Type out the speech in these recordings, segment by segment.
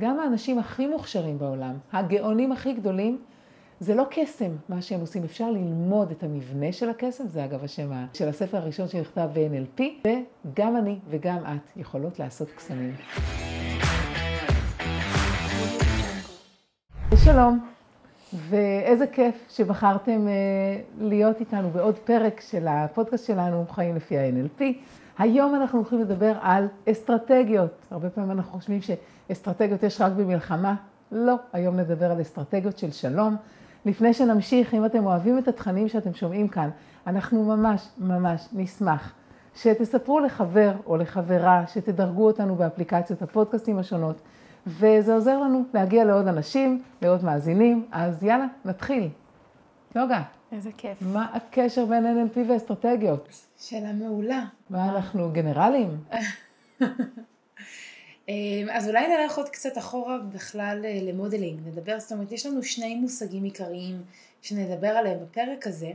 גם האנשים הכי מוכשרים בעולם, הגאונים הכי גדולים, זה לא קסם מה שהם עושים, אפשר ללמוד את המבנה של הקסם, זה אגב השם של הספר הראשון שנכתב ב-NLP, וגם אני וגם את יכולות לעשות קסמים. שלום, ואיזה כיף שבחרתם להיות איתנו בעוד פרק של הפודקאסט שלנו, חיים לפי ה-NLP. היום אנחנו הולכים לדבר על אסטרטגיות. הרבה פעמים אנחנו חושבים שאסטרטגיות יש רק במלחמה. לא, היום נדבר על אסטרטגיות של שלום. לפני שנמשיך, אם אתם אוהבים את התכנים שאתם שומעים כאן, אנחנו ממש ממש נשמח שתספרו לחבר או לחברה, שתדרגו אותנו באפליקציות הפודקאסטים השונות, וזה עוזר לנו להגיע לעוד אנשים, לעוד מאזינים. אז יאללה, נתחיל. נוגה. איזה כיף. מה הקשר בין NLP ואסטרטגיות? שאלה מעולה. מה, אנחנו גנרלים? אז אולי נלך עוד קצת אחורה בכלל ל modeling, נדבר, זאת אומרת, יש לנו שני מושגים עיקריים שנדבר עליהם בפרק הזה.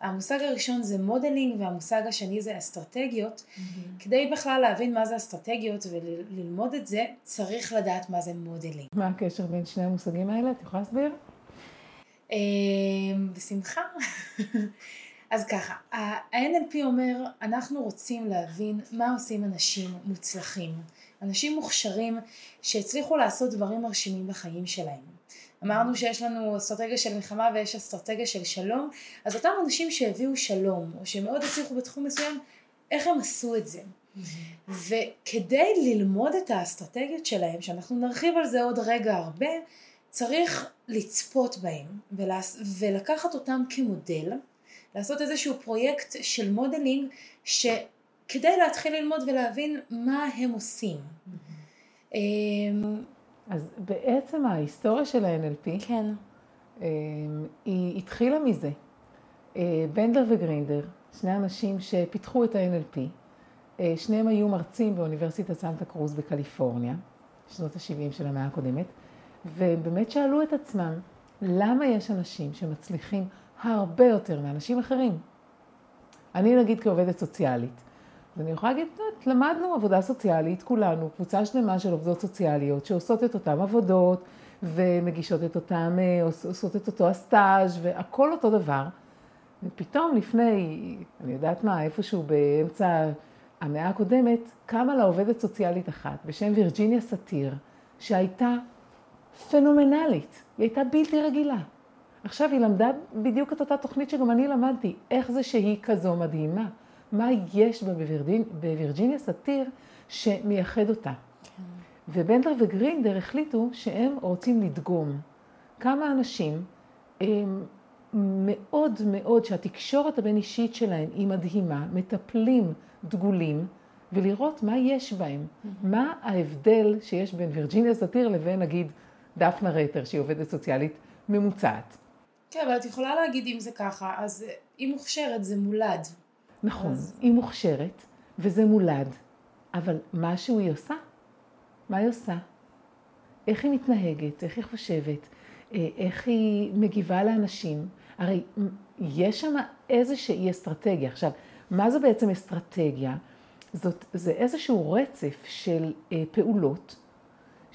המושג הראשון זה modeling והמושג השני זה אסטרטגיות. Mm-hmm. כדי בכלל להבין מה זה אסטרטגיות וללמוד את זה, צריך לדעת מה זה modeling. מה הקשר בין שני המושגים האלה? את יכולה להסביר? בשמחה. אז ככה, ה-NLP אומר, אנחנו רוצים להבין מה עושים אנשים מוצלחים, אנשים מוכשרים שהצליחו לעשות דברים מרשימים בחיים שלהם. אמרנו שיש לנו אסטרטגיה של מלחמה ויש אסטרטגיה של שלום, אז אותם אנשים שהביאו שלום, או שמאוד הצליחו בתחום מסוים, איך הם עשו את זה? וכדי ללמוד את האסטרטגיות שלהם, שאנחנו נרחיב על זה עוד רגע הרבה, צריך לצפות בהם ולקחת אותם כמודל, לעשות איזשהו פרויקט של modeling שכדי להתחיל ללמוד ולהבין מה הם עושים. אז בעצם ההיסטוריה של ה-NLP, כן. היא התחילה מזה. בנדלר וגרינדר, שני אנשים שפיתחו את ה-NLP, שניהם היו מרצים באוניברסיטת סנטה קרוז בקליפורניה, שנות ה-70 של המאה הקודמת, והם באמת שאלו את עצמם, למה יש אנשים שמצליחים הרבה יותר מאנשים אחרים? אני נגיד כעובדת סוציאלית, אז אני יכולה להגיד, למדנו עבודה סוציאלית, כולנו, קבוצה שלמה של עובדות סוציאליות שעושות את אותן עבודות ומגישות את אותם, עושות את אותו הסטאז' והכל אותו דבר. ופתאום לפני, אני יודעת מה, איפשהו באמצע המאה הקודמת, קמה לה עובדת סוציאלית אחת בשם וירג'יניה סאטיר, שהייתה פנומנלית, היא הייתה בלתי רגילה. עכשיו היא למדה בדיוק את אותה תוכנית שגם אני למדתי, איך זה שהיא כזו מדהימה, מה יש בה בווירג'יניה סאטיר שמייחד אותה. כן. ובנדר וגרינדר החליטו שהם רוצים לדגום כמה אנשים הם מאוד מאוד, שהתקשורת הבין אישית שלהם היא מדהימה, מטפלים דגולים, ולראות מה יש בהם, mm-hmm. מה ההבדל שיש בין וירג'יניה סאטיר לבין נגיד דפנה רייטר שהיא עובדת סוציאלית ממוצעת. כן, אבל את יכולה להגיד אם זה ככה, אז היא מוכשרת, זה מולד. נכון, אז... היא מוכשרת וזה מולד, אבל משהו היא עושה? מה היא עושה? איך היא מתנהגת, איך היא חושבת, אה, איך היא מגיבה לאנשים. הרי יש שם איזושהי אסטרטגיה. עכשיו, מה זה בעצם אסטרטגיה? זאת, זה איזשהו רצף של אה, פעולות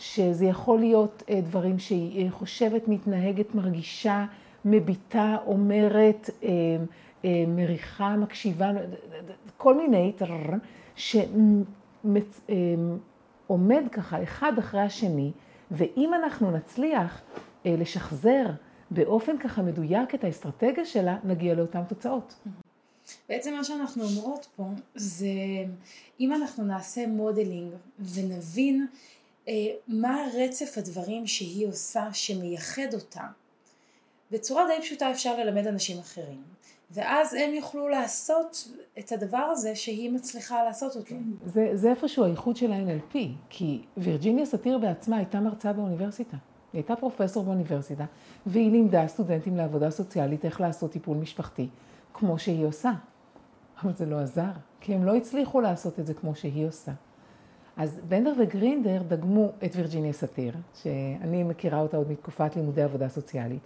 שזה יכול להיות אה, דברים שהיא חושבת, מתנהגת, מרגישה, מביטה, אומרת, אה, אה, מריחה, מקשיבה, כל מיני, שעומד ככה אחד אחרי השני, ואם אנחנו נצליח לשחזר באופן ככה מדויק את האסטרטגיה שלה, נגיע לאותן תוצאות. בעצם מה שאנחנו אומרות פה זה אם אנחנו נעשה modeling ונבין אה, מה רצף הדברים שהיא עושה שמייחד אותה. בצורה די פשוטה אפשר ללמד אנשים אחרים. ואז הם יוכלו לעשות את הדבר הזה שהיא מצליחה לעשות אותו. זה, זה איפשהו הייחוד של ה-NLP, כי וירג'יניה סאטיר בעצמה הייתה מרצה באוניברסיטה. היא הייתה פרופסור באוניברסיטה, והיא לימדה סטודנטים לעבודה סוציאלית איך לעשות טיפול משפחתי, כמו שהיא עושה. אבל זה לא עזר, כי הם לא הצליחו לעשות את זה כמו שהיא עושה. אז בנדר וגרינדר דגמו את וירג'יניה סאטיר, שאני מכירה אותה עוד מתקופת לימודי עבודה סוציאלית,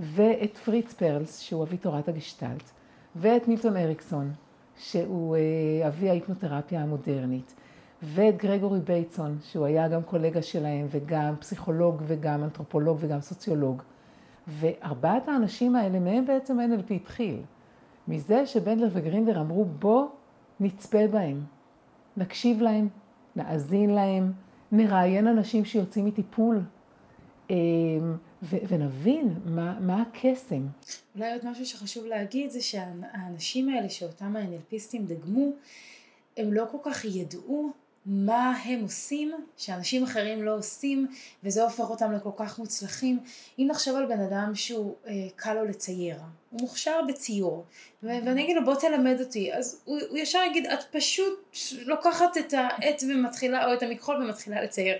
ואת פריץ פרלס, שהוא אבי תורת הגשטלט, ואת מילטון אריקסון, שהוא אה, אבי ההיפנותרפיה המודרנית. ואת גרגורי בייטסון, שהוא היה גם קולגה שלהם, וגם פסיכולוג, וגם אנתרופולוג, וגם סוציולוג. וארבעת האנשים האלה, מהם בעצם NLP התחיל. מזה שבנדלר וגרינדר אמרו, בוא נצפה בהם, נקשיב להם, נאזין להם, נראיין אנשים שיוצאים מטיפול, ו- ונבין מה, מה הקסם. אולי עוד משהו שחשוב להגיד זה שהאנשים האלה שאותם האנלפיסטים דגמו, הם לא כל כך ידעו מה הם עושים שאנשים אחרים לא עושים וזה הופך אותם לכל כך מוצלחים. אם נחשב על בן אדם שהוא אה, קל לו לצייר, הוא מוכשר בציור ואני אגיד לו בוא תלמד אותי אז הוא, הוא ישר יגיד את פשוט לוקחת את העט ומתחילה או את המכחול ומתחילה לצייר.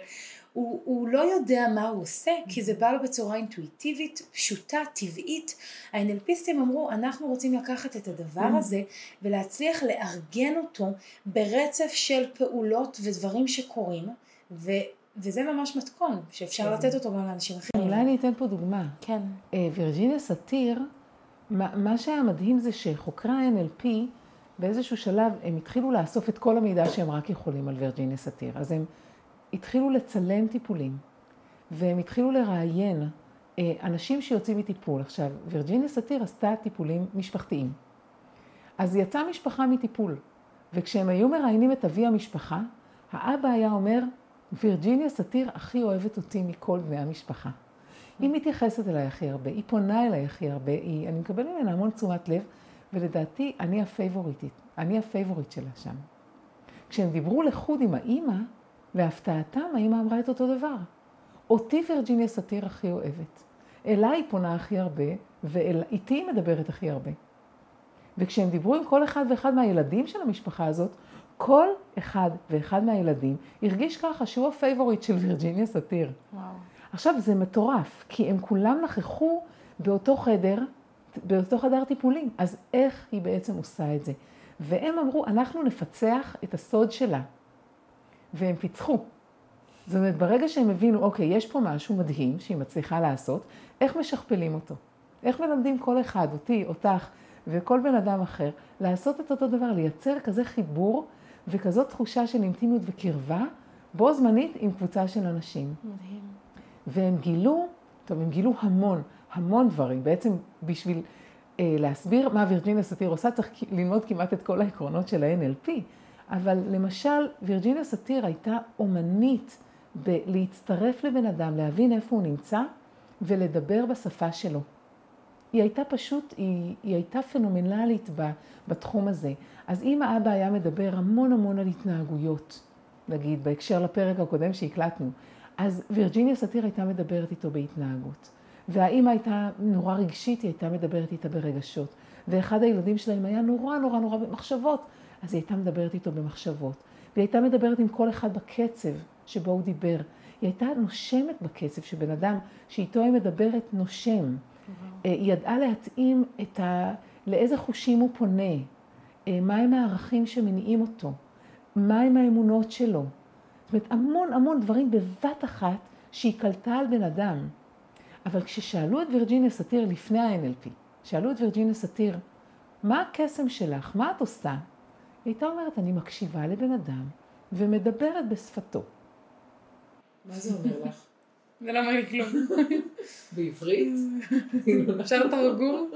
הוא, הוא לא יודע מה הוא עושה, כי זה בא לו בצורה אינטואיטיבית, פשוטה, טבעית. האנלפיסטים אמרו, אנחנו רוצים לקחת את הדבר mm. הזה ולהצליח לארגן אותו ברצף של פעולות ודברים שקורים, ו... וזה ממש מתכון שאפשר כן. לתת אותו גם לאנשים אחרים. אולי אני אתן פה דוגמה. כן. אה, וירג'יניה סאטיר, מה שהיה מדהים זה שחוקרי ה-NLP, באיזשהו שלב הם התחילו לאסוף את כל המידע שהם רק יכולים על וירג'יניה סאטיר. אז הם התחילו לצלם טיפולים, והם התחילו לראיין אה, אנשים שיוצאים מטיפול. עכשיו, וירג'יניה סאטיר עשתה טיפולים משפחתיים. אז יצאה משפחה מטיפול, וכשהם היו מראיינים את אבי המשפחה, האבא היה אומר, וירג'יניה סאטיר הכי אוהבת אותי מכל בני המשפחה. היא מתייחסת אליי הכי הרבה, היא פונה אליי הכי הרבה, היא, אני מקבל ממנה המון תשומת לב, ולדעתי אני הפייבוריטית, אני ה favorite שלה שם. כשהם דיברו לחוד עם האימא, להפתעתם, האמא אמרה את אותו דבר. אותי וירג'יניה סאטיר הכי אוהבת. אליי פונה הכי הרבה, ואיתי היא מדברת הכי הרבה. וכשהם דיברו עם כל אחד ואחד מהילדים של המשפחה הזאת, כל אחד ואחד מהילדים הרגיש ככה שהוא ה favorite של וירג'יניה סאטיר. וואו. עכשיו זה מטורף, כי הם כולם נכחו באותו חדר, באותו חדר טיפולים, אז איך היא בעצם עושה את זה? והם אמרו, אנחנו נפצח את הסוד שלה. והם פיצחו. זאת אומרת, ברגע שהם הבינו, אוקיי, יש פה משהו מדהים שהיא מצליחה לעשות, איך משכפלים אותו? איך מלמדים כל אחד, אותי, אותך וכל בן אדם אחר, לעשות את אותו דבר, לייצר כזה חיבור וכזאת תחושה של אינטימיות וקרבה, בו זמנית עם קבוצה של אנשים. מדהים. והם גילו, טוב, הם גילו המון, המון דברים. בעצם בשביל אה, להסביר מה וירג'יניה סאטיר עושה, צריך ללמוד כמעט את כל העקרונות של ה-NLP. אבל למשל, וירג'יניה סאטיר הייתה אומנית בלהצטרף לבן אדם, להבין איפה הוא נמצא ולדבר בשפה שלו. היא הייתה פשוט, היא, היא הייתה פנומנלית בתחום הזה. אז אם האבא היה מדבר המון המון על התנהגויות, נגיד בהקשר לפרק הקודם שהקלטנו, אז וירג'יניה סאטיר הייתה מדברת איתו בהתנהגות. והאימא הייתה נורא רגשית, היא הייתה מדברת איתה ברגשות. ואחד הילדים שלהם היה נורא נורא נורא במחשבות. אז היא הייתה מדברת איתו במחשבות. והיא הייתה מדברת עם כל אחד בקצב שבו הוא דיבר. היא הייתה נושמת בקצב שבן אדם שאיתו היא מדברת נושם. אה, היא ידעה להתאים את ה... לאיזה חושים הוא פונה, אה, מהם הערכים שמניעים אותו, מהם האמונות שלו. זאת אומרת, המון המון דברים בבת אחת שהיא קלטה על בן אדם. אבל כששאלו את וירג'יניה סאטיר לפני ה-NLP, שאלו את וירג'יניה סאטיר, מה הקסם שלך? מה את עושה? היא הייתה אומרת, אני מקשיבה לבן אדם ומדברת בשפתו. מה זה אומר לך? זה לא אומר לי כלום. בעברית? אפשר תרגום?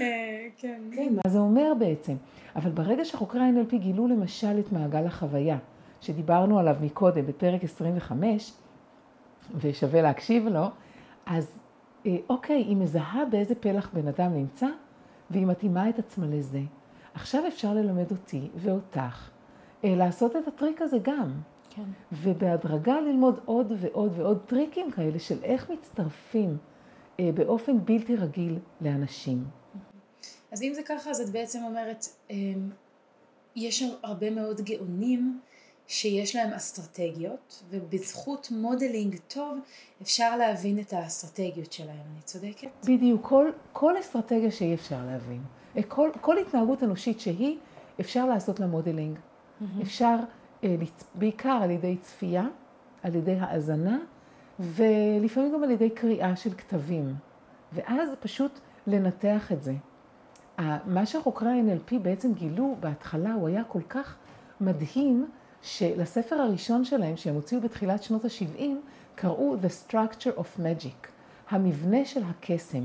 אה, כן. כן, מה זה אומר בעצם? אבל ברגע שחוקרי ה-NLP גילו למשל את מעגל החוויה, שדיברנו עליו מקודם בפרק 25, ושווה להקשיב לו, אז אה, אוקיי, היא מזהה באיזה פלח בן אדם נמצא, והיא מתאימה את עצמה לזה. עכשיו אפשר ללמד אותי ואותך אה, לעשות את הטריק הזה גם. כן. ובהדרגה ללמוד עוד ועוד ועוד טריקים כאלה של איך מצטרפים אה, באופן בלתי רגיל לאנשים. אז אם זה ככה, אז את בעצם אומרת, אה, יש הרבה מאוד גאונים שיש להם אסטרטגיות, ובזכות modeling טוב אפשר להבין את האסטרטגיות שלהם, אני צודקת? בדיוק, כל, כל אסטרטגיה שהיא אפשר להבין. כל, כל התנהגות אנושית שהיא, אפשר לעשות לה modeling. Mm-hmm. אפשר, אה, בעיקר על ידי צפייה, על ידי האזנה, ולפעמים גם על ידי קריאה של כתבים. ואז פשוט לנתח את זה. מה שחוקרי ה-NLP בעצם גילו בהתחלה, הוא היה כל כך מדהים, שלספר הראשון שלהם, שהם הוציאו בתחילת שנות ה-70, קראו The Structure of Magic, המבנה של הקסם.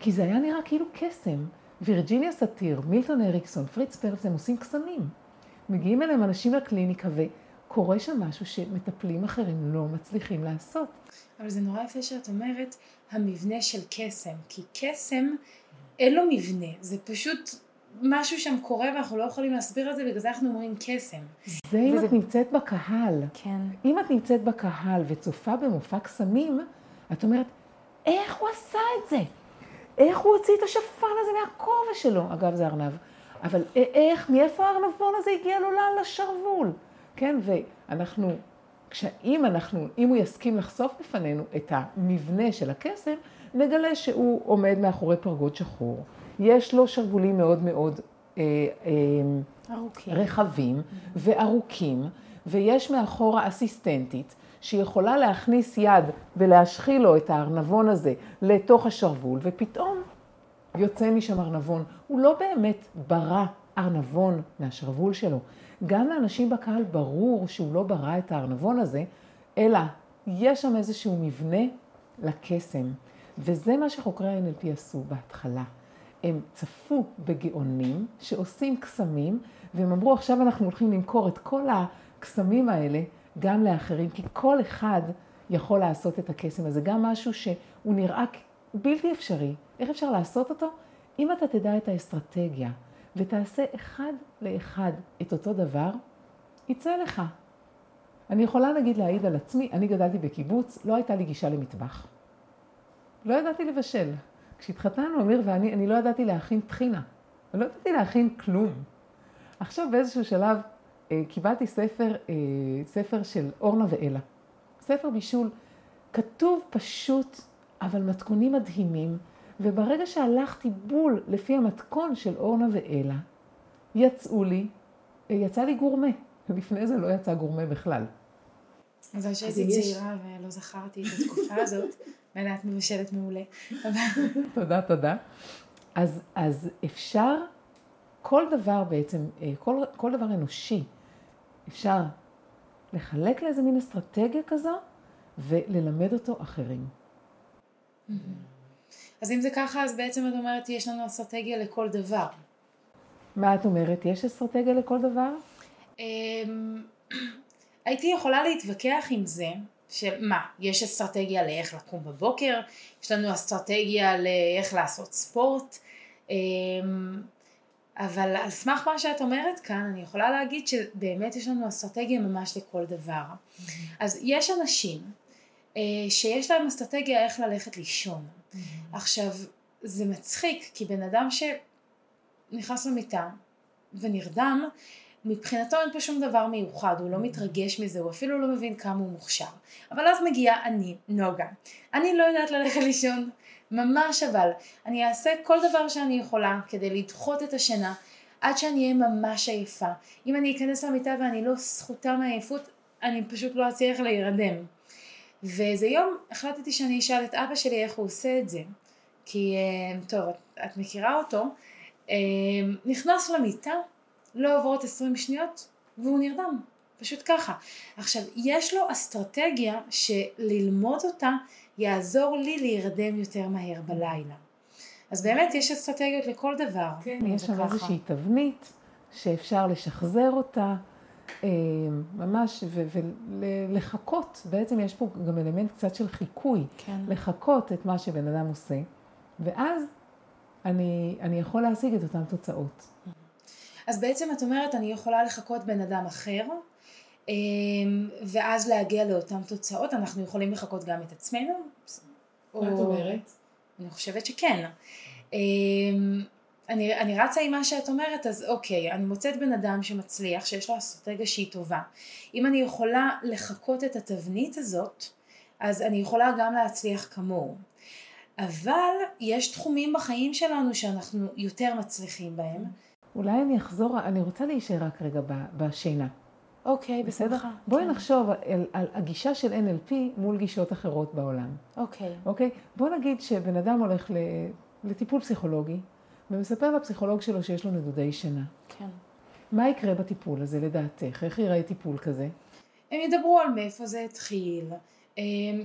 כי זה היה נראה כאילו קסם. וירג'יניה סאטיר, מילטון אריקסון, פריץ פרץ, הם עושים קסמים. מגיעים אליהם אנשים לקליניקה וקורה שם משהו שמטפלים אחרים לא מצליחים לעשות. אבל זה נורא יפה שאת אומרת המבנה של קסם, כי קסם אין לו מבנה, זה פשוט משהו שם קורה ואנחנו לא יכולים להסביר את זה, בגלל זה אנחנו אומרים קסם. זה אם וזה- את נמצאת בקהל. כן. אם את נמצאת בקהל וצופה במופע קסמים, את אומרת, איך הוא עשה את זה? איך הוא הוציא את השפן הזה מהכובע שלו? אגב, זה ארנב. אבל איך, מאיפה הארנבון הזה הגיע לו לשרוול? כן, ואנחנו, כשאם אנחנו, אם הוא יסכים לחשוף בפנינו את המבנה של הקסם, נגלה שהוא עומד מאחורי פרגוד שחור. יש לו שרוולים מאוד מאוד אה, אה, ארוכים. רחבים וארוכים, ויש מאחורה אסיסטנטית שיכולה להכניס יד ולהשחיל לו את הארנבון הזה לתוך השרוול, ופתאום יוצא משם ארנבון. הוא לא באמת ברא ארנבון מהשרוול שלו. גם לאנשים בקהל ברור שהוא לא ברא את הארנבון הזה, אלא יש שם איזשהו מבנה לקסם. וזה מה שחוקרי ה-NLP עשו בהתחלה. הם צפו בגאונים שעושים קסמים, והם אמרו, עכשיו אנחנו הולכים למכור את כל הקסמים האלה גם לאחרים, כי כל אחד יכול לעשות את הקסם הזה. גם משהו שהוא נראה בלתי אפשרי. איך אפשר לעשות אותו? אם אתה תדע את האסטרטגיה ותעשה אחד לאחד את אותו דבר, יצא לך. אני יכולה נגיד להעיד על עצמי, אני גדלתי בקיבוץ, לא הייתה לי גישה למטבח. לא ידעתי לבשל. כשהתחתנו, אמיר ואני, אני לא ידעתי להכין טחינה. לא ידעתי להכין כלום. עכשיו באיזשהו שלב קיבלתי ספר, אה, ספר של אורנה ואלה. ספר בישול. כתוב פשוט, אבל מתכונים מדהימים, וברגע שהלכתי בול לפי המתכון של אורנה ואלה, יצאו לי, אה, יצא לי גורמה. לפני זה לא יצא גורמה בכלל. מזל אם שהייתי צעירה ולא זכרתי את התקופה הזאת, ואלה את מבשלת מעולה. תודה, תודה. אז, אז אפשר, כל דבר בעצם, אה, כל, כל דבר אנושי, אפשר לחלק לאיזה מין אסטרטגיה כזו וללמד אותו אחרים. אז אם זה ככה, אז בעצם את אומרת, יש לנו אסטרטגיה לכל דבר. מה את אומרת? יש אסטרטגיה לכל דבר? אמ, הייתי יכולה להתווכח עם זה, שמה, יש אסטרטגיה לאיך לקום בבוקר, יש לנו אסטרטגיה לאיך לעשות ספורט, אמ, אבל על סמך מה שאת אומרת כאן, אני יכולה להגיד שבאמת יש לנו אסטרטגיה ממש לכל דבר. אז יש אנשים אה, שיש להם אסטרטגיה איך ללכת לישון. עכשיו, זה מצחיק, כי בן אדם שנכנס למיטה ונרדם, מבחינתו אין פה שום דבר מיוחד, הוא לא מתרגש מזה, הוא אפילו לא מבין כמה הוא מוכשר. אבל אז מגיעה אני, נוגה. אני לא יודעת ללכת לישון, ממש אבל. אני אעשה כל דבר שאני יכולה כדי לדחות את השינה עד שאני אהיה ממש עייפה. אם אני אכנס למיטה ואני לא סחוטה מעייפות, אני פשוט לא אצליח להירדם. ואיזה יום החלטתי שאני אשאל את אבא שלי איך הוא עושה את זה. כי, אה, טוב, את, את מכירה אותו, אה, נכנס למיטה, לא עוברות 20 שניות, והוא נרדם. פשוט ככה. עכשיו, יש לו אסטרטגיה שללמוד אותה יעזור לי להירדם יותר מהר בלילה. אז באמת יש אסטרטגיות לכל דבר. כן, יש שם. איזושהי תבנית שאפשר לשחזר אותה, אה, ממש, ולחכות. בעצם יש פה גם אלמנט קצת של חיקוי. כן. לחכות את מה שבן אדם עושה, ואז אני, אני יכול להשיג את אותן תוצאות. אז בעצם את אומרת, אני יכולה לחכות בן אדם אחר, ואז להגיע לאותן תוצאות. אנחנו יכולים לחכות גם את עצמנו. מה את אומרת? אני חושבת שכן. אמ, אני, אני רצה עם מה שאת אומרת, אז אוקיי, אני מוצאת בן אדם שמצליח, שיש לו אסטרטגיה שהיא טובה. אם אני יכולה לחקות את התבנית הזאת, אז אני יכולה גם להצליח כמוהו. אבל יש תחומים בחיים שלנו שאנחנו יותר מצליחים בהם. אולי אני אחזור, אני רוצה להישאר רק רגע בשינה, אוקיי, בסדר? בואי נחשוב על, על הגישה של NLP מול גישות אחרות בעולם, אוקיי. אוקיי? בוא נגיד שבן אדם הולך לטיפול פסיכולוגי, ומספר לפסיכולוג שלו שיש לו נדודי שינה. כן. מה יקרה בטיפול הזה לדעתך? איך ייראה טיפול כזה? הם ידברו על מאיפה זה התחיל,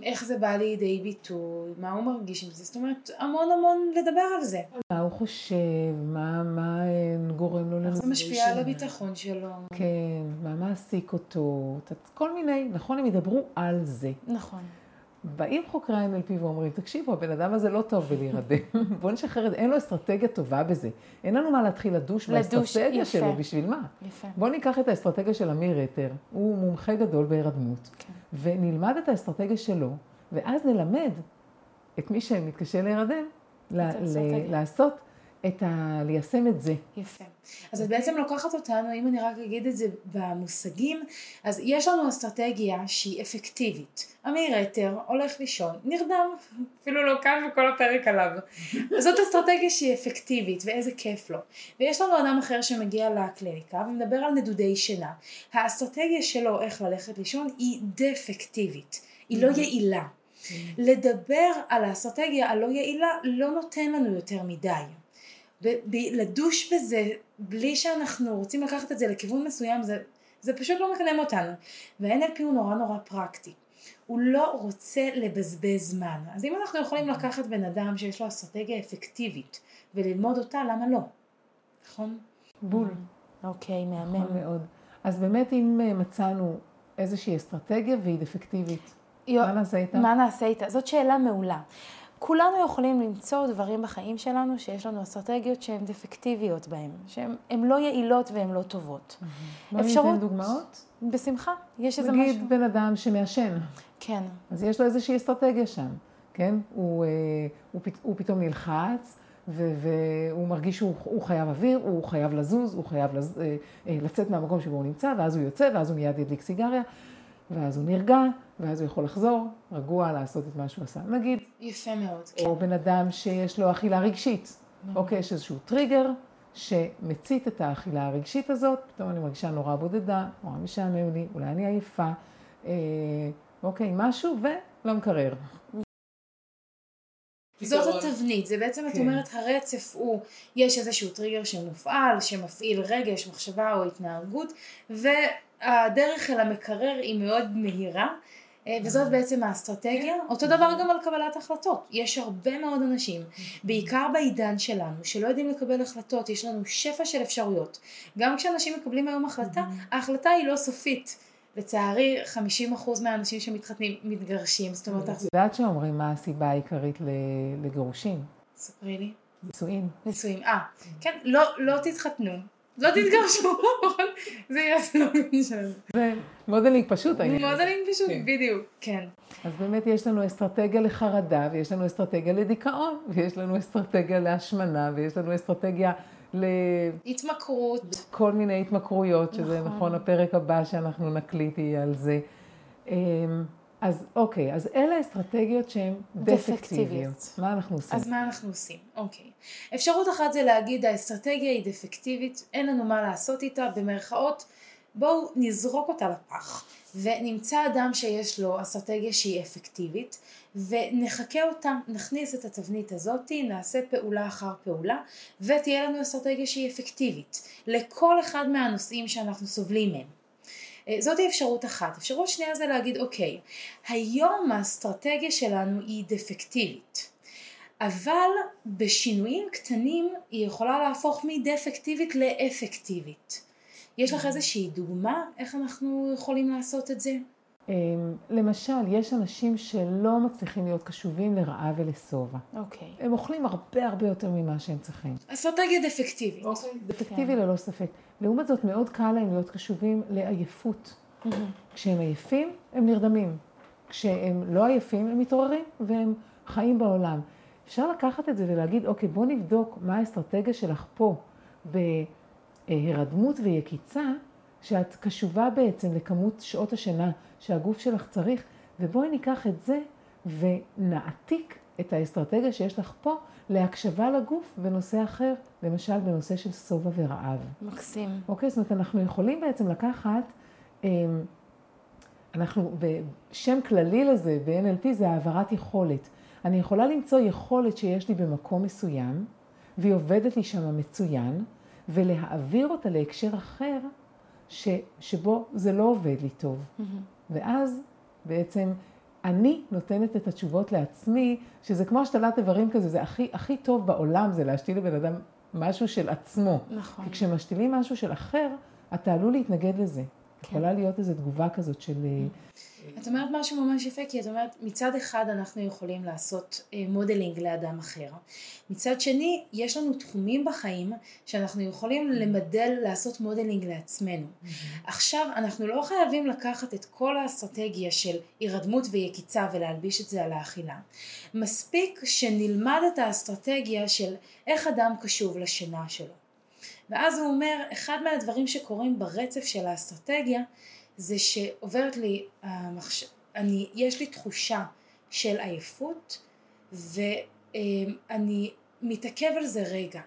איך זה בא לידי ביטוי, מה הוא מרגיש עם זה, זאת אומרת המון המון לדבר על זה. מה הוא חושב, מה, מה אה, גורם לו לזה. זה משפיע על הביטחון שלו. כן, מה מעסיק אותו, כל מיני, נכון, הם ידברו על זה. נכון. באים חוקרי ה-NLP ואומרים, תקשיבו, הבן אדם הזה לא טוב בלהירדם, בואו נשחרר את זה, אין לו אסטרטגיה טובה בזה. אין לנו מה להתחיל לדוש באסטרטגיה. שלו, בשביל מה? יפה. בואו ניקח את האסטרטגיה של אמיר רטר, הוא מומחה גדול בהירדמות, כן. ונלמד את האסטרטגיה שלו, ואז נלמד את מי שמתקשה להירדם, לעשות את ה... ליישם את זה. יפה. אז את בעצם לוקחת אותנו, אם אני רק אגיד את זה במושגים, אז יש לנו אסטרטגיה שהיא אפקטיבית. אמיר רטר הולך לישון, נרדם, אפילו לא כאן וכל הפרק עליו. זאת אסטרטגיה שהיא אפקטיבית, ואיזה כיף לו. ויש לנו אדם אחר שמגיע לקליניקה ומדבר על נדודי שינה. האסטרטגיה שלו איך ללכת לישון היא דפקטיבית, היא לא יעילה. לדבר על האסטרטגיה הלא יעילה לא נותן לנו יותר מדי. לדוש בזה בלי שאנחנו רוצים לקחת את זה לכיוון מסוים זה, זה פשוט לא מקדם אותנו. וה-NLP הוא נורא נורא פרקטי. הוא לא רוצה לבזבז זמן. אז אם אנחנו יכולים לקחת בן אדם שיש לו אסטרטגיה אפקטיבית וללמוד אותה למה לא? נכון? בול. אוקיי מהמם. נכון מאוד. אז באמת אם אה, מצאנו איזושהי אסטרטגיה והיא דפקטיבית מה נעשה איתה? מה נעשה איתה? זאת שאלה מעולה. כולנו יכולים למצוא דברים בחיים שלנו שיש לנו אסטרטגיות שהן דפקטיביות בהן, שהן לא יעילות והן לא טובות. בוא ניתן דוגמאות? בשמחה, יש איזה משהו. נגיד בן אדם שמעשן. כן. אז יש לו איזושהי אסטרטגיה שם, כן? הוא, אה, הוא, הוא פתאום נלחץ. והוא מרגיש שהוא חייב אוויר, הוא חייב לזוז, הוא חייב לז... אה, אה, לצאת מהמקום שבו הוא נמצא, ואז הוא יוצא, ואז הוא מיד ידליק סיגריה, ואז הוא נרגע, ואז הוא יכול לחזור, רגוע, לעשות את מה שהוא עשה. נגיד. יפה מאוד, כן. או בן אדם שיש לו אכילה רגשית. אוקיי, יש איזשהו טריגר שמצית את האכילה הרגשית הזאת, פתאום אני מרגישה נורא בודדה, נורא משעמם לי, אולי אני עייפה, אה, אוקיי, משהו, ולא מקרר. זאת התבנית, זה בעצם את כן. אומרת הרצף הוא, יש איזשהו טריגר שמופעל, שמפעיל רגש, מחשבה או התנהגות, והדרך אל המקרר היא מאוד מהירה, וזאת בעצם האסטרטגיה. כן. אותו דבר גם על קבלת החלטות. יש הרבה מאוד אנשים, בעיקר בעידן שלנו, שלא יודעים לקבל החלטות, יש לנו שפע של אפשרויות. גם כשאנשים מקבלים היום החלטה, ההחלטה היא לא סופית. לצערי 50% מהאנשים שמתחתנים מתגרשים, זאת אומרת... את יודעת שאומרים מה הסיבה העיקרית לגירושים? ספרי לי. נישואים. נישואים, אה, כן, לא, לא תתחתנו, לא תתגרשו, זה יהיה הסלוגן שלנו. זה modeling פשוט העניין. modeling פשוט, כן. בדיוק, כן. אז באמת יש לנו אסטרטגיה לחרדה, ויש לנו אסטרטגיה לדיכאון, ויש לנו אסטרטגיה להשמנה, ויש לנו אסטרטגיה ל... התמכרות. כל מיני התמכרויות, שזה נכון, נכון הפרק הבא שאנחנו נקליט יהיה על זה. אז אוקיי, אז אלה אסטרטגיות שהן דפקטיביות. מה אנחנו עושים? אז מה אנחנו עושים? אוקיי. אפשרות אחת זה להגיד האסטרטגיה היא דפקטיבית, אין לנו מה לעשות איתה, במרכאות, בואו נזרוק אותה לפח, ונמצא אדם שיש לו אסטרטגיה שהיא אפקטיבית, ונחכה אותה, נכניס את התבנית הזאתי, נעשה פעולה אחר פעולה, ותהיה לנו אסטרטגיה שהיא אפקטיבית, לכל אחד מהנושאים שאנחנו סובלים מהם. אה, זאת אפשרות אחת. אפשרות שנייה זה להגיד אוקיי, היום האסטרטגיה שלנו היא דפקטיבית, אבל בשינויים קטנים היא יכולה להפוך מדפקטיבית לאפקטיבית. יש לך איזושהי דוגמה איך אנחנו יכולים לעשות את זה? אמ, למשל, יש אנשים שלא מצליחים להיות קשובים לרעה ולשובע. אוקיי. הם אוכלים הרבה הרבה יותר ממה שהם צריכים. אסטרטגיה דפקטיבית. אוקיי. דפקטיבי. ללא ספק. לעומת זאת, מאוד קל להם להיות קשובים לעייפות. כשהם עייפים, הם נרדמים. כשהם לא עייפים, הם מתעוררים והם חיים בעולם. אפשר לקחת את זה ולהגיד, אוקיי, בוא נבדוק מה האסטרטגיה שלך פה בהירדמות ויקיצה, שאת קשובה בעצם לכמות שעות השינה שהגוף שלך צריך, ובואי ניקח את זה ונעתיק את האסטרטגיה שיש לך פה להקשבה לגוף בנושא אחר, למשל בנושא של שובע ורעב. מקסים. אוקיי, זאת אומרת, אנחנו יכולים בעצם לקחת, אמ, אנחנו, בשם כללי לזה ב-NLP זה העברת יכולת. אני יכולה למצוא יכולת שיש לי במקום מסוים, והיא עובדת לי שם מצוין, ולהעביר אותה להקשר אחר, ש, שבו זה לא עובד לי טוב. ואז בעצם אני נותנת את התשובות לעצמי, שזה כמו השתלת איברים כזה, זה הכי, הכי טוב בעולם, זה להשתיל לבן אדם משהו של עצמו. נכון. כי כשמשתילים משהו של אחר, אתה עלול להתנגד לזה. כן. יכולה להיות איזו תגובה כזאת של... אה, את אומרת משהו ממש יפה, כי את אומרת, מצד אחד אנחנו יכולים לעשות אה, modeling לאדם אחר. מצד שני, יש לנו תחומים בחיים שאנחנו יכולים למדל לעשות modeling לעצמנו. עכשיו, אנחנו לא חייבים לקחת את כל האסטרטגיה של הירדמות ויקיצה ולהלביש את זה על האכילה. מספיק שנלמד את האסטרטגיה של איך אדם קשוב לשינה שלו. ואז הוא אומר, אחד מהדברים שקורים ברצף של האסטרטגיה, זה שעוברת לי המחש... אני, יש לי תחושה של עייפות ואני מתעכב על זה רגע,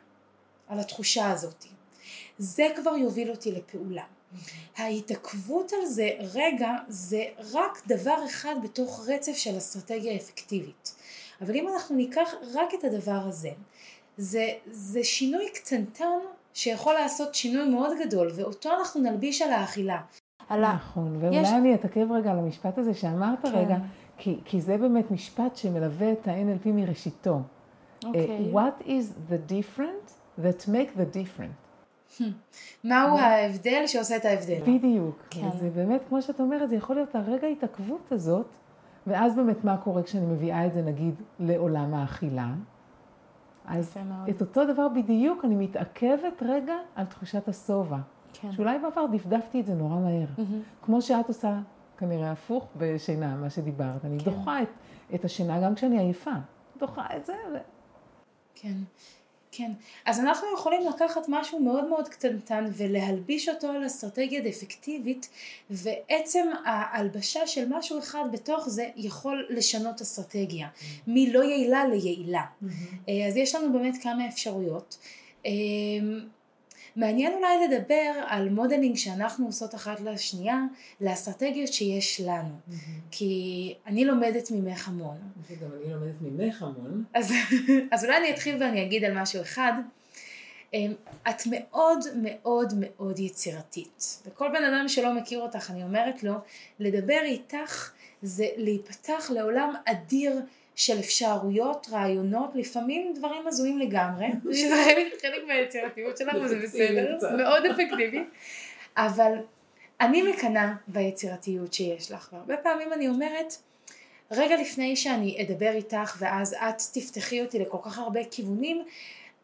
על התחושה הזאת. זה כבר יוביל אותי לפעולה. ההתעכבות על זה רגע זה רק דבר אחד בתוך רצף של אסטרטגיה אפקטיבית. אבל אם אנחנו ניקח רק את הדבר הזה, זה, זה שינוי קטנטן שיכול לעשות שינוי מאוד גדול, ואותו אנחנו נלביש על האכילה. על ה... נכון, ואולי יש... אני אתעכב רגע על המשפט הזה שאמרת כן. רגע, כי, כי זה באמת משפט שמלווה את ה-NLP מראשיתו. Okay. אוקיי. Uh, what is the different that make the different? מהו ההבדל שעושה את ההבדל? בדיוק. כן. זה באמת, כמו שאת אומרת, זה יכול להיות הרגע ההתעכבות הזאת, ואז באמת מה קורה כשאני מביאה את זה נגיד לעולם האכילה. אז את אותו דבר בדיוק אני מתעכבת רגע על תחושת השובע. כן. שאולי בעבר דפדפתי את זה נורא מהר. Mm-hmm. כמו שאת עושה כנראה הפוך בשינה, מה שדיברת. אני כן. דוחה את, את השינה גם כשאני עייפה. דוחה את זה. ו... כן. כן, אז אנחנו יכולים לקחת משהו מאוד מאוד קטנטן ולהלביש אותו על אסטרטגיה דפקטיבית ועצם ההלבשה של משהו אחד בתוך זה יכול לשנות אסטרטגיה מלא יעילה ליעילה. אז יש לנו באמת כמה אפשרויות. מעניין אולי לדבר על modeling שאנחנו עושות אחת לשנייה לאסטרטגיות שיש לנו. Mm-hmm. כי אני לומדת ממך המון. וגם אני לומדת ממך המון. אז, אז אולי אני אתחיל ואני אגיד על משהו אחד. אמ, את מאוד מאוד מאוד יצירתית. וכל בן אדם שלא מכיר אותך, אני אומרת לו, לדבר איתך זה להיפתח לעולם אדיר של אפשרויות, רעיונות, לפעמים דברים הזויים לגמרי, זה חלק מהיצירתיות שלנו, זה בסדר, מאוד אפקטיבי, אבל אני מקנאה ביצירתיות שיש לך, והרבה פעמים אני אומרת, רגע לפני שאני אדבר איתך ואז את תפתחי אותי לכל כך הרבה כיוונים,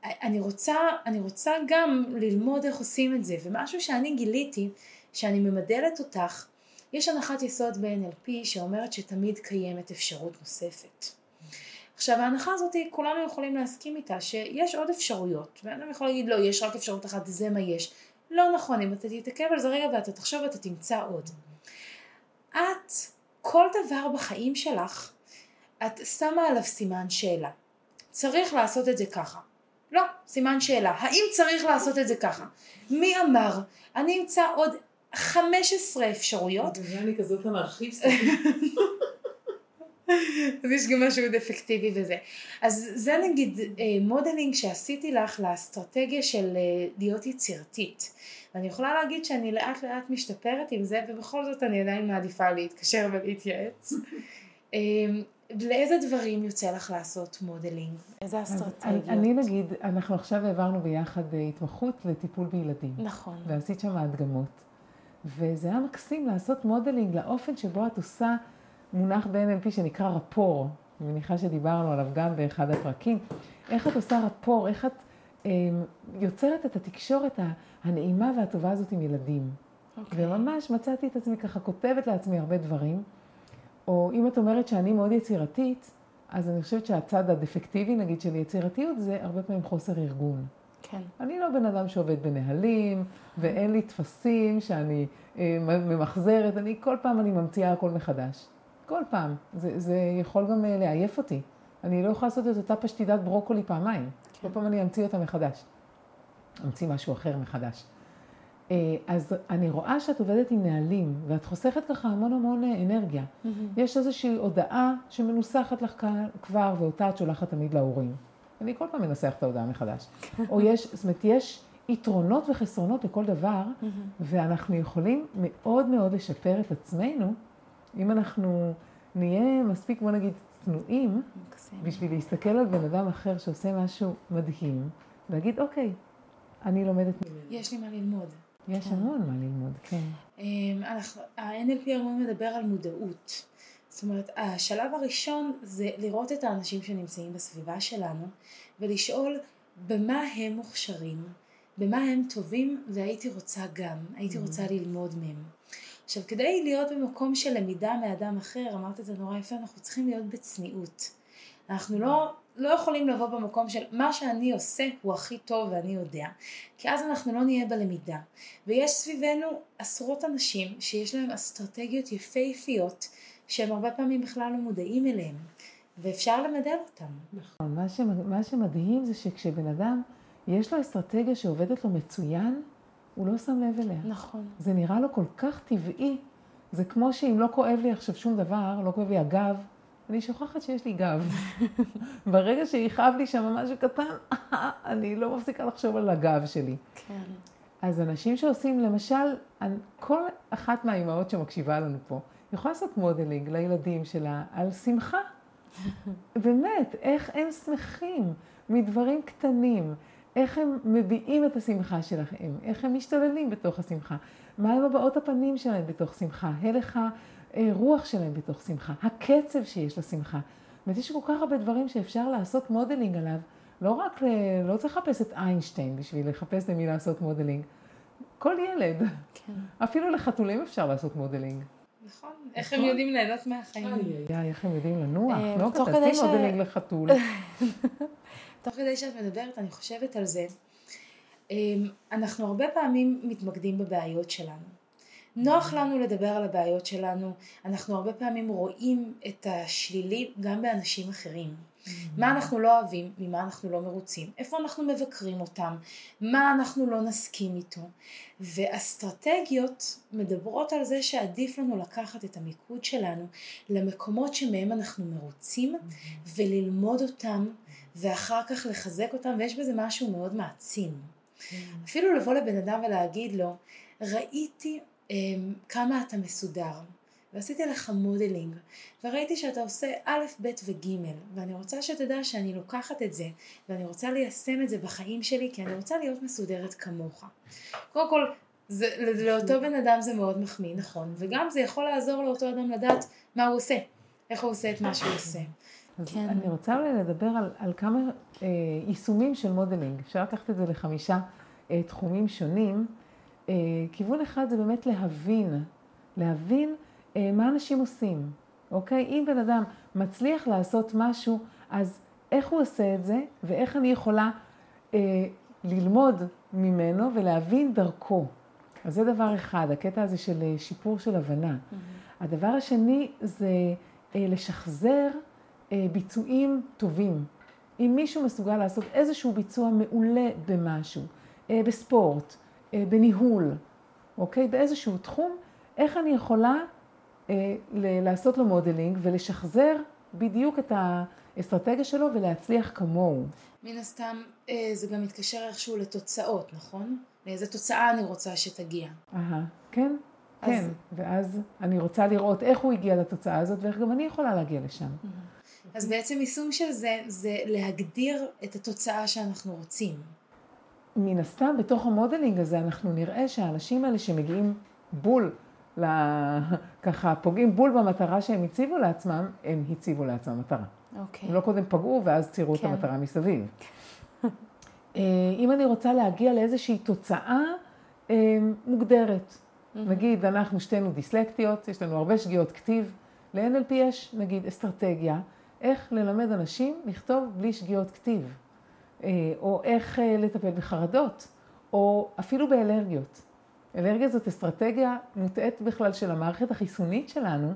אני רוצה, אני רוצה גם ללמוד איך עושים את זה, ומשהו שאני גיליתי, שאני ממדלת אותך, יש הנחת יסוד ב-NLP שאומרת שתמיד קיימת אפשרות נוספת. עכשיו ההנחה הזאת כולנו יכולים להסכים איתה שיש עוד אפשרויות. ואדם יכול להגיד לא יש רק אפשרות אחת זה מה יש. לא נכון אם אתה תתעכב על זה רגע ואתה תחשוב ואתה תמצא עוד. את כל דבר בחיים שלך את שמה עליו סימן שאלה. צריך לעשות את זה ככה. לא סימן שאלה. האם צריך לעשות את זה ככה? מי אמר? אני אמצא עוד 15 אפשרויות. אני כזאת אנרכיסטית. אז יש גם משהו מאוד אפקטיבי בזה. אז זה נגיד אה, modeling שעשיתי לך לאסטרטגיה של אה, להיות יצירתית. ואני יכולה להגיד שאני לאט לאט משתפרת עם זה, ובכל זאת אני עדיין מעדיפה להתקשר ולהתייעץ. אה, לאיזה דברים יוצא לך לעשות modeling? איזה אסטרטגיות? אני נגיד, אנחנו עכשיו העברנו ביחד התמחות לטיפול בילדים. נכון. ועשית שם הדגמות. וזה היה מקסים לעשות modeling לאופן שבו את עושה מונח ב-NLP שנקרא rapport, אני מניחה שדיברנו עליו גם באחד הפרקים, איך את עושה רפור, איך את אה, יוצרת את התקשורת הנעימה והטובה הזאת עם ילדים. Okay. אוקיי. וממש מצאתי את עצמי ככה כותבת לעצמי הרבה דברים, או אם את אומרת שאני מאוד יצירתית, אז אני חושבת שהצד הדפקטיבי נגיד של יצירתיות זה הרבה פעמים חוסר ארגון. כן. אני לא בן אדם שעובד בנהלים, ואין לי טפסים שאני אה, ממחזרת, אני כל פעם אני ממציאה הכל מחדש. כל פעם. זה, זה יכול גם אה, לעייף אותי. אני לא יכולה לעשות את אותה פשטידת ברוקולי פעמיים. כן. כל פעם אני אמציא אותה מחדש. אמציא משהו אחר מחדש. אה, אז אני רואה שאת עובדת עם נהלים, ואת חוסכת ככה המון המון אה, אנרגיה. Mm-hmm. יש איזושהי הודעה שמנוסחת לך כבר, ואותה את שולחת תמיד להורים. אני כל פעם מנסח את ההודעה מחדש. או יש, זאת אומרת, יש יתרונות וחסרונות לכל דבר, ואנחנו יכולים מאוד מאוד לשפר את עצמנו, אם אנחנו נהיה מספיק, בוא נגיד, צנועים, מקסים. בשביל להסתכל על בן אדם אחר שעושה משהו מדהים, ולהגיד, אוקיי, אני לומדת ממנו. יש לי מה ללמוד. יש כן. המון מה ללמוד, כן. אמ, ה-NLP המון מדבר על מודעות. זאת אומרת, השלב הראשון זה לראות את האנשים שנמצאים בסביבה שלנו ולשאול במה הם מוכשרים, במה הם טובים והייתי רוצה גם, הייתי רוצה ללמוד מהם. עכשיו, כדי להיות במקום של למידה מאדם אחר, אמרת את זה נורא יפה, אנחנו צריכים להיות בצניעות. אנחנו לא, לא יכולים לבוא במקום של מה שאני עושה הוא הכי טוב ואני יודע, כי אז אנחנו לא נהיה בלמידה. ויש סביבנו עשרות אנשים שיש להם אסטרטגיות יפהפיות שהם הרבה פעמים בכלל לא מודעים אליהם, ואפשר למדל אותם. נכון, מה, שמ- מה שמדהים זה שכשבן אדם יש לו אסטרטגיה שעובדת לו מצוין, הוא לא שם לב אליה. נכון. זה נראה לו כל כך טבעי. זה כמו שאם לא כואב לי עכשיו שום דבר, לא כואב לי הגב, אני שוכחת שיש לי גב. ברגע שיכאב לי שם משהו קטן, אני לא מפסיקה לחשוב על הגב שלי. כן. אז אנשים שעושים, למשל, כל אחת מהאימהות שמקשיבה לנו פה, יכולה לעשות modeling לילדים שלה על שמחה. באמת, איך הם שמחים מדברים קטנים, איך הם מביעים את השמחה שלהם, איך הם משתוללים בתוך השמחה, מהם הבעות הפנים שלהם בתוך שמחה, הלך הרוח שלהם בתוך שמחה, הקצב שיש לשמחה. זאת יש כל כך הרבה דברים שאפשר לעשות modeling עליו, לא רק, ל- לא צריך לחפש את איינשטיין בשביל לחפש למי לעשות modeling. כל ילד, כן. אפילו לחתולים אפשר לעשות modeling. נכון. איך הם יודעים ליהנות מהחיים. איי, איך הם יודעים לנוח? אה, לא, תעשי ש- modeling לחתול. תוך כדי שאת מדברת, אני חושבת על זה. אמ, אנחנו הרבה פעמים מתמקדים בבעיות שלנו. נוח לנו לדבר על הבעיות שלנו, אנחנו הרבה פעמים רואים את השלילי גם באנשים אחרים. מה אנחנו לא אוהבים, ממה אנחנו לא מרוצים, איפה אנחנו מבקרים אותם, מה אנחנו לא נסכים איתו. ואסטרטגיות מדברות על זה שעדיף לנו לקחת את המיקוד שלנו למקומות שמהם אנחנו מרוצים וללמוד אותם ואחר כך לחזק אותם, ויש בזה משהו מאוד מעצים. אפילו לבוא לבן אדם ולהגיד לו, ראיתי כמה אתה מסודר, ועשיתי לך modeling, וראיתי שאתה עושה א', ב' וג', ואני רוצה שתדע שאני לוקחת את זה, ואני רוצה ליישם את זה בחיים שלי, כי אני רוצה להיות מסודרת כמוך. קודם כל, זה, לאותו בן אדם זה מאוד מחמיא, נכון, וגם זה יכול לעזור לאותו אדם לדעת מה הוא עושה, איך הוא עושה את מה שהוא עושה. אז כן. אני רוצה אולי לדבר על, על כמה אה, יישומים של modeling. אפשר לקחת את זה לחמישה אה, תחומים שונים. אה, כיוון אחד זה באמת להבין, להבין אה, מה אנשים עושים, אוקיי? אם בן אדם מצליח לעשות משהו, אז איך הוא עושה את זה, ואיך אני יכולה אה, ללמוד ממנו ולהבין דרכו. אז זה דבר אחד, הקטע הזה של אה, שיפור של הבנה. הדבר השני זה אה, לשחזר אה, ביצועים טובים. אם מישהו מסוגל לעשות איזשהו ביצוע מעולה במשהו, אה, בספורט, בניהול, אוקיי? באיזשהו תחום, איך אני יכולה אה, ל- לעשות לו modeling ולשחזר בדיוק את האסטרטגיה שלו ולהצליח כמוהו. מן הסתם אה, זה גם מתקשר איכשהו לתוצאות, נכון? לאיזה תוצאה אני רוצה שתגיע. אהה, כן, אז- כן. ואז אני רוצה לראות איך הוא הגיע לתוצאה הזאת ואיך גם אני יכולה להגיע לשם. אז בעצם יישום של זה, זה להגדיר את התוצאה שאנחנו רוצים. מן הסתם, בתוך המודלינג הזה אנחנו נראה שהאנשים האלה שמגיעים בול, ל... ככה פוגעים בול במטרה שהם הציבו לעצמם, הם הציבו לעצמם מטרה. אוקיי. הם לא קודם פגעו ואז ציירו את כן. המטרה מסביב. אה, אם אני רוצה להגיע לאיזושהי תוצאה אה, מוגדרת, נגיד אנחנו שתינו דיסלקטיות, יש לנו הרבה שגיאות כתיב, ל-NLP יש נגיד אסטרטגיה, איך ללמד אנשים לכתוב בלי שגיאות כתיב, או איך אה, לטפל בחרדות, או אפילו באלרגיות. אלרגיה זאת אסטרטגיה מוטעית בכלל של המערכת החיסונית שלנו,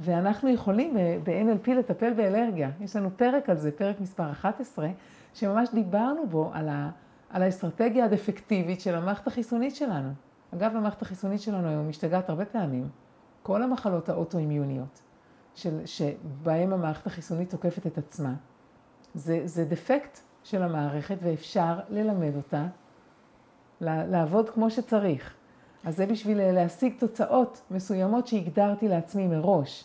ואנחנו יכולים אה, ב-NLP לטפל באלרגיה. יש לנו פרק על זה, פרק מספר 11, שממש דיברנו בו על, ה, על האסטרטגיה הדפקטיבית של המערכת החיסונית שלנו. אגב, המערכת החיסונית שלנו היום משתגעת הרבה פעמים. כל המחלות האוטואימיוניות, שבהן המערכת החיסונית תוקפת את עצמה, זה, זה דפקט של המערכת ואפשר ללמד אותה לעבוד כמו שצריך. אז זה בשביל אה, להשיג תוצאות מסוימות שהגדרתי לעצמי מראש.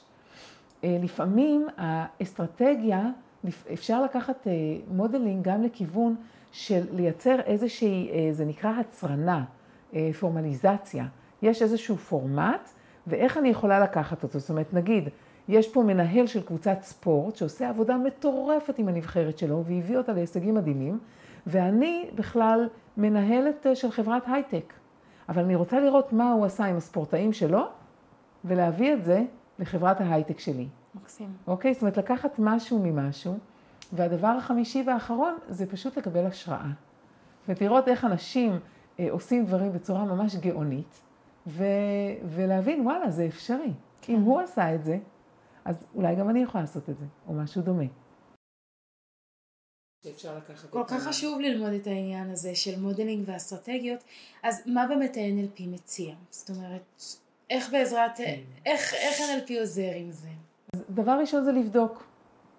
אה, לפעמים האסטרטגיה, אפשר לקחת modeling גם לכיוון של לייצר איזושהי, זה נקרא הצרנה, פורמליזציה. יש איזשהו פורמט, ואיך אני יכולה לקחת אותו? זאת אומרת, נגיד, יש פה מנהל של קבוצת ספורט שעושה עבודה מטורפת עם הנבחרת שלו והביא אותה להישגים מדהימים, ואני בכלל מנהלת אה, של חברת הייטק. אבל אני רוצה לראות מה הוא עשה עם הספורטאים שלו, ולהביא את זה לחברת ההייטק שלי. מקסים. אוקיי? זאת אומרת, לקחת משהו ממשהו, והדבר החמישי והאחרון זה פשוט לקבל השראה. ולראות איך אנשים אה, עושים דברים בצורה ממש גאונית, ו- ולהבין, וואלה, זה אפשרי. כן. אם הוא עשה את זה, אז אולי גם אני יכולה לעשות את זה, או משהו דומה. כל כך חשוב ללמוד את העניין הזה של modeling ואסטרטגיות, אז מה באמת ה-NLP מציע? זאת אומרת, איך בעזרת, כן. איך, איך NLP עוזר עם זה? אז דבר ראשון זה לבדוק,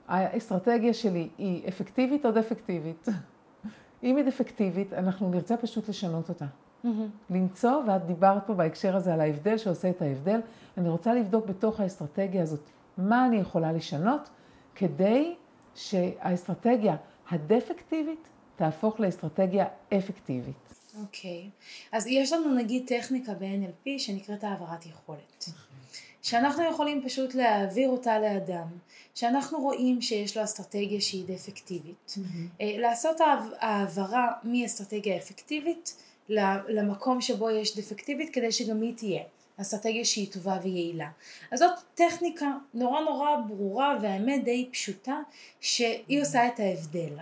האסטרטגיה שלי היא אפקטיבית או דפקטיבית? אם היא דפקטיבית, אנחנו נרצה פשוט לשנות אותה. Mm-hmm. למצוא, ואת דיברת פה בהקשר הזה על ההבדל שעושה את ההבדל, אני רוצה לבדוק בתוך האסטרטגיה הזאת מה אני יכולה לשנות כדי שהאסטרטגיה הדפקטיבית תהפוך לאסטרטגיה אפקטיבית. אוקיי, okay. אז יש לנו נגיד טכניקה ב-NLP שנקראת העברת יכולת. שאנחנו יכולים פשוט להעביר אותה לאדם, שאנחנו רואים שיש לו אסטרטגיה שהיא דפקטיבית. Mm-hmm. לעשות העברה מאסטרטגיה אפקטיבית למקום שבו יש דפקטיבית כדי שגם היא תהיה. אסטרטגיה שהיא טובה ויעילה. אז זאת טכניקה נורא נורא ברורה והאמת די פשוטה שהיא עושה את ההבדל.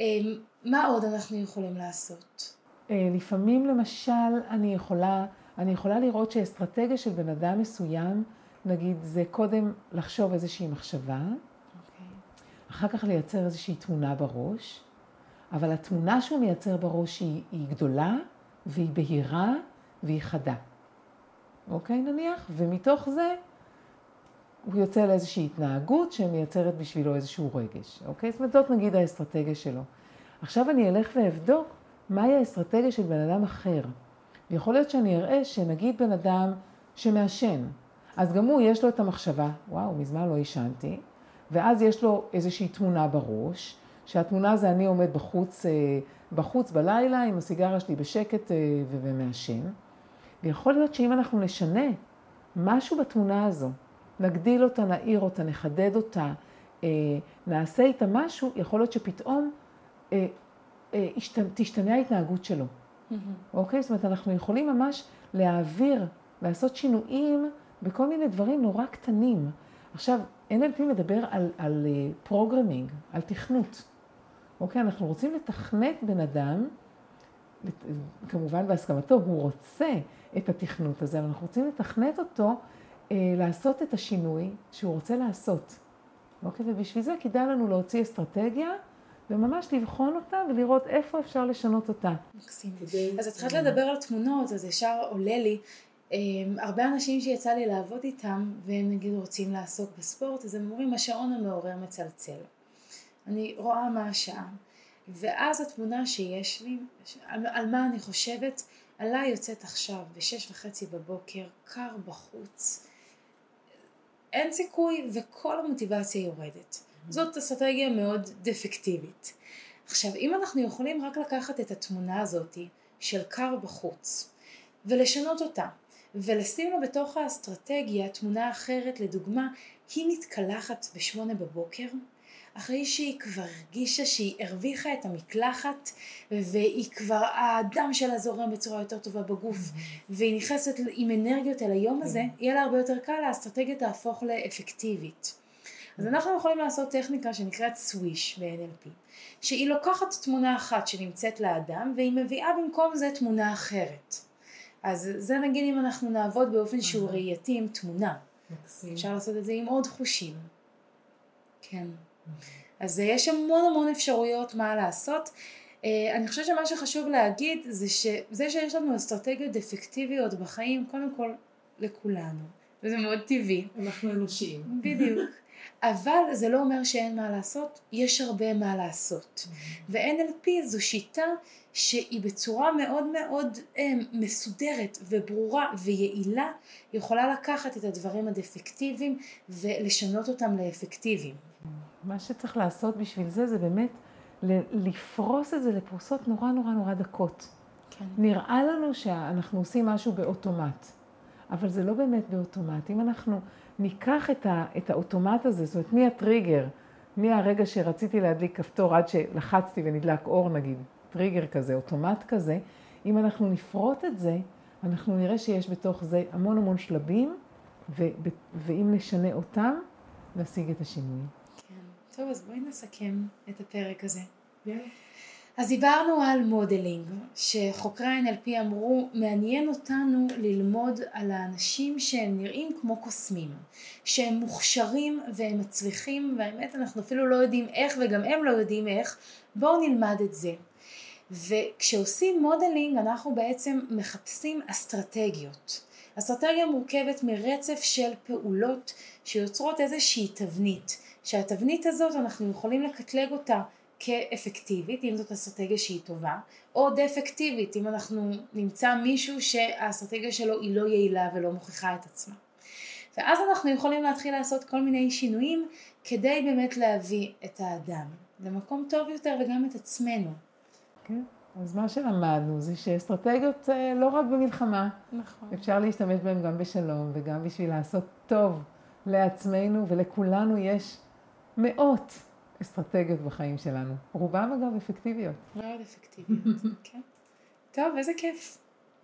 אמ, מה עוד אנחנו יכולים לעשות? אה, לפעמים למשל אני יכולה, אני יכולה לראות שאסטרטגיה של בן אדם מסוים, נגיד זה קודם לחשוב איזושהי מחשבה, okay. אוקיי. אחר כך לייצר איזושהי תמונה בראש, אבל התמונה שהוא מייצר בראש היא, היא גדולה והיא בהירה והיא חדה. אוקיי נניח, ומתוך זה הוא יוצא לאיזושהי התנהגות שמייצרת בשבילו איזשהו רגש, אוקיי? זאת אומרת, זאת נגיד האסטרטגיה שלו. עכשיו אני אלך ואבדוק מהי האסטרטגיה של בן אדם אחר. יכול להיות שאני אראה שנגיד בן אדם שמעשן, אז גם הוא יש לו את המחשבה, וואו, מזמן לא עישנתי, ואז יש לו איזושהי תמונה בראש, שהתמונה זה אני עומד בחוץ, אה, בחוץ בלילה עם הסיגריה שלי בשקט אה, ומעשן. ויכול להיות שאם אנחנו נשנה משהו בתמונה הזו, נגדיל אותה, נעיר אותה, נחדד אותה, אה, נעשה איתה משהו, יכול להיות שפתאום אה, אה, תשתנה ההתנהגות שלו. Mm-hmm. אוקיי? זאת אומרת, אנחנו יכולים ממש להעביר, לעשות שינויים בכל מיני דברים נורא קטנים. עכשיו, NLP מדבר על, על programming, על תכנות. אוקיי? אנחנו רוצים לתכנת בן אדם, כמובן בהסכמתו, הוא רוצה את התכנות הזה, אבל אנחנו רוצים לתכנת אותו אה, לעשות את השינוי שהוא רוצה לעשות. אוקיי? ובשביל זה כדאי לנו להוציא אסטרטגיה וממש לבחון אותה ולראות איפה אפשר לשנות אותה. מקסים. אז התחלת לדבר על תמונות, אז ישר עולה לי, אה, הרבה אנשים שיצא לי לעבוד איתם, והם נגיד רוצים לעסוק בספורט, אז הם אומרים, השעון המעורר מצלצל. אני רואה מה השעה. ואז התמונה שיש לי, על, על מה אני חושבת, עלה יוצאת עכשיו בשש וחצי בבוקר, קר בחוץ, אין סיכוי וכל המוטיבציה יורדת. Mm-hmm. זאת אסטרטגיה מאוד דפקטיבית. עכשיו, אם אנחנו יכולים רק לקחת את התמונה הזאת של קר בחוץ ולשנות אותה ולשים לה בתוך האסטרטגיה תמונה אחרת, לדוגמה, היא מתקלחת בשמונה בבוקר, אחרי שהיא כבר הרגישה שהיא הרוויחה את המקלחת והיא כבר, הדם שלה זורם בצורה יותר טובה בגוף mm-hmm. והיא נכנסת עם אנרגיות אל היום הזה, mm-hmm. יהיה לה הרבה יותר קל, האסטרטגיה תהפוך לאפקטיבית. אז mm-hmm. אנחנו יכולים לעשות טכניקה שנקראת סוויש ב-NLP, שהיא לוקחת תמונה אחת שנמצאת לאדם והיא מביאה במקום זה תמונה אחרת. אז זה נגיד אם אנחנו נעבוד באופן שהוא ראייתי עם תמונה. אפשר לעשות את זה עם עוד חושים. כן. אז יש המון המון אפשרויות מה לעשות. אה, אני חושבת שמה שחשוב להגיד זה שזה שיש לנו אסטרטגיות אפקטיביות בחיים, קודם כל לכולנו, וזה מאוד טבעי. אנחנו אנושיים. בדיוק. אבל זה לא אומר שאין מה לעשות, יש הרבה מה לעשות. ו-NLP זו שיטה שהיא בצורה מאוד מאוד אה, מסודרת וברורה ויעילה, יכולה לקחת את הדברים הדפקטיביים ולשנות אותם לאפקטיביים. מה שצריך לעשות בשביל זה, זה באמת לפרוס את זה לפרוסות נורא נורא נורא דקות. כן. נראה לנו שאנחנו עושים משהו באוטומט, אבל זה לא באמת באוטומט. אם אנחנו ניקח את, ה, את האוטומט הזה, זאת אומרת, מהטריגר, מהרגע שרציתי להדליק כפתור עד שלחצתי ונדלק אור נגיד, טריגר כזה, אוטומט כזה, אם אנחנו נפרוט את זה, אנחנו נראה שיש בתוך זה המון המון שלבים, ו, ואם נשנה אותם, נשיג את השינוי. טוב, אז בואי נסכם את הפרק הזה. Yeah. אז דיברנו על modeling, שחוקרי ה-NLP אמרו, מעניין אותנו ללמוד על האנשים שהם נראים כמו קוסמים, שהם מוכשרים והם מצליחים, והאמת אנחנו אפילו לא יודעים איך וגם הם לא יודעים איך, בואו נלמד את זה. וכשעושים modeling אנחנו בעצם מחפשים אסטרטגיות. אסטרטגיה מורכבת מרצף של פעולות שיוצרות איזושהי תבנית, שהתבנית הזאת אנחנו יכולים לקטלג אותה כאפקטיבית, אם זאת אסטרטגיה שהיא טובה, או דפקטיבית, אם אנחנו נמצא מישהו שהאסטרטגיה שלו היא לא יעילה ולא מוכיחה את עצמה. ואז אנחנו יכולים להתחיל לעשות כל מיני שינויים כדי באמת להביא את האדם למקום טוב יותר וגם את עצמנו. כן, אז מה שלמדנו זה שאסטרטגיות אה, לא רק במלחמה, נכון. אפשר להשתמש בהן גם בשלום וגם בשביל לעשות טוב לעצמנו ולכולנו יש מאות אסטרטגיות בחיים שלנו. רובם אגב אפקטיביות. מאוד אפקטיביות, כן. טוב, איזה כיף.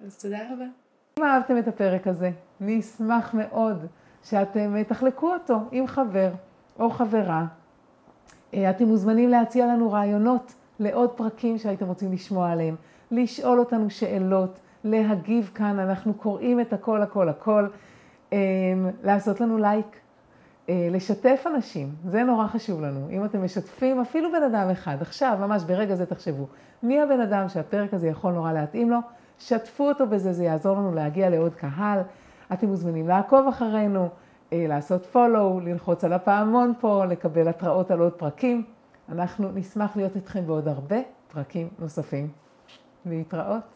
אז תודה רבה. אם אהבתם את הפרק הזה, אני אשמח מאוד שאתם אה, תחלקו אותו עם חבר או חברה. אה, אתם מוזמנים להציע לנו רעיונות לעוד פרקים שהייתם רוצים לשמוע עליהם, לשאול אותנו שאלות, להגיב כאן, אנחנו קוראים את הכל, הכל, הכל, אה, לעשות לנו לייק. אה, לשתף אנשים, זה נורא חשוב לנו. אם אתם משתפים אפילו בן אדם אחד, עכשיו, ממש ברגע זה תחשבו, מי הבן אדם שהפרק הזה יכול נורא להתאים לו, שתפו אותו בזה, זה יעזור לנו להגיע לעוד קהל. אתם מוזמנים לעקוב אחרינו, אה, לעשות פולו, ללחוץ על הפעמון פה, לקבל התראות על עוד פרקים. אנחנו נשמח להיות איתכם בעוד הרבה פרקים נוספים. להתראות.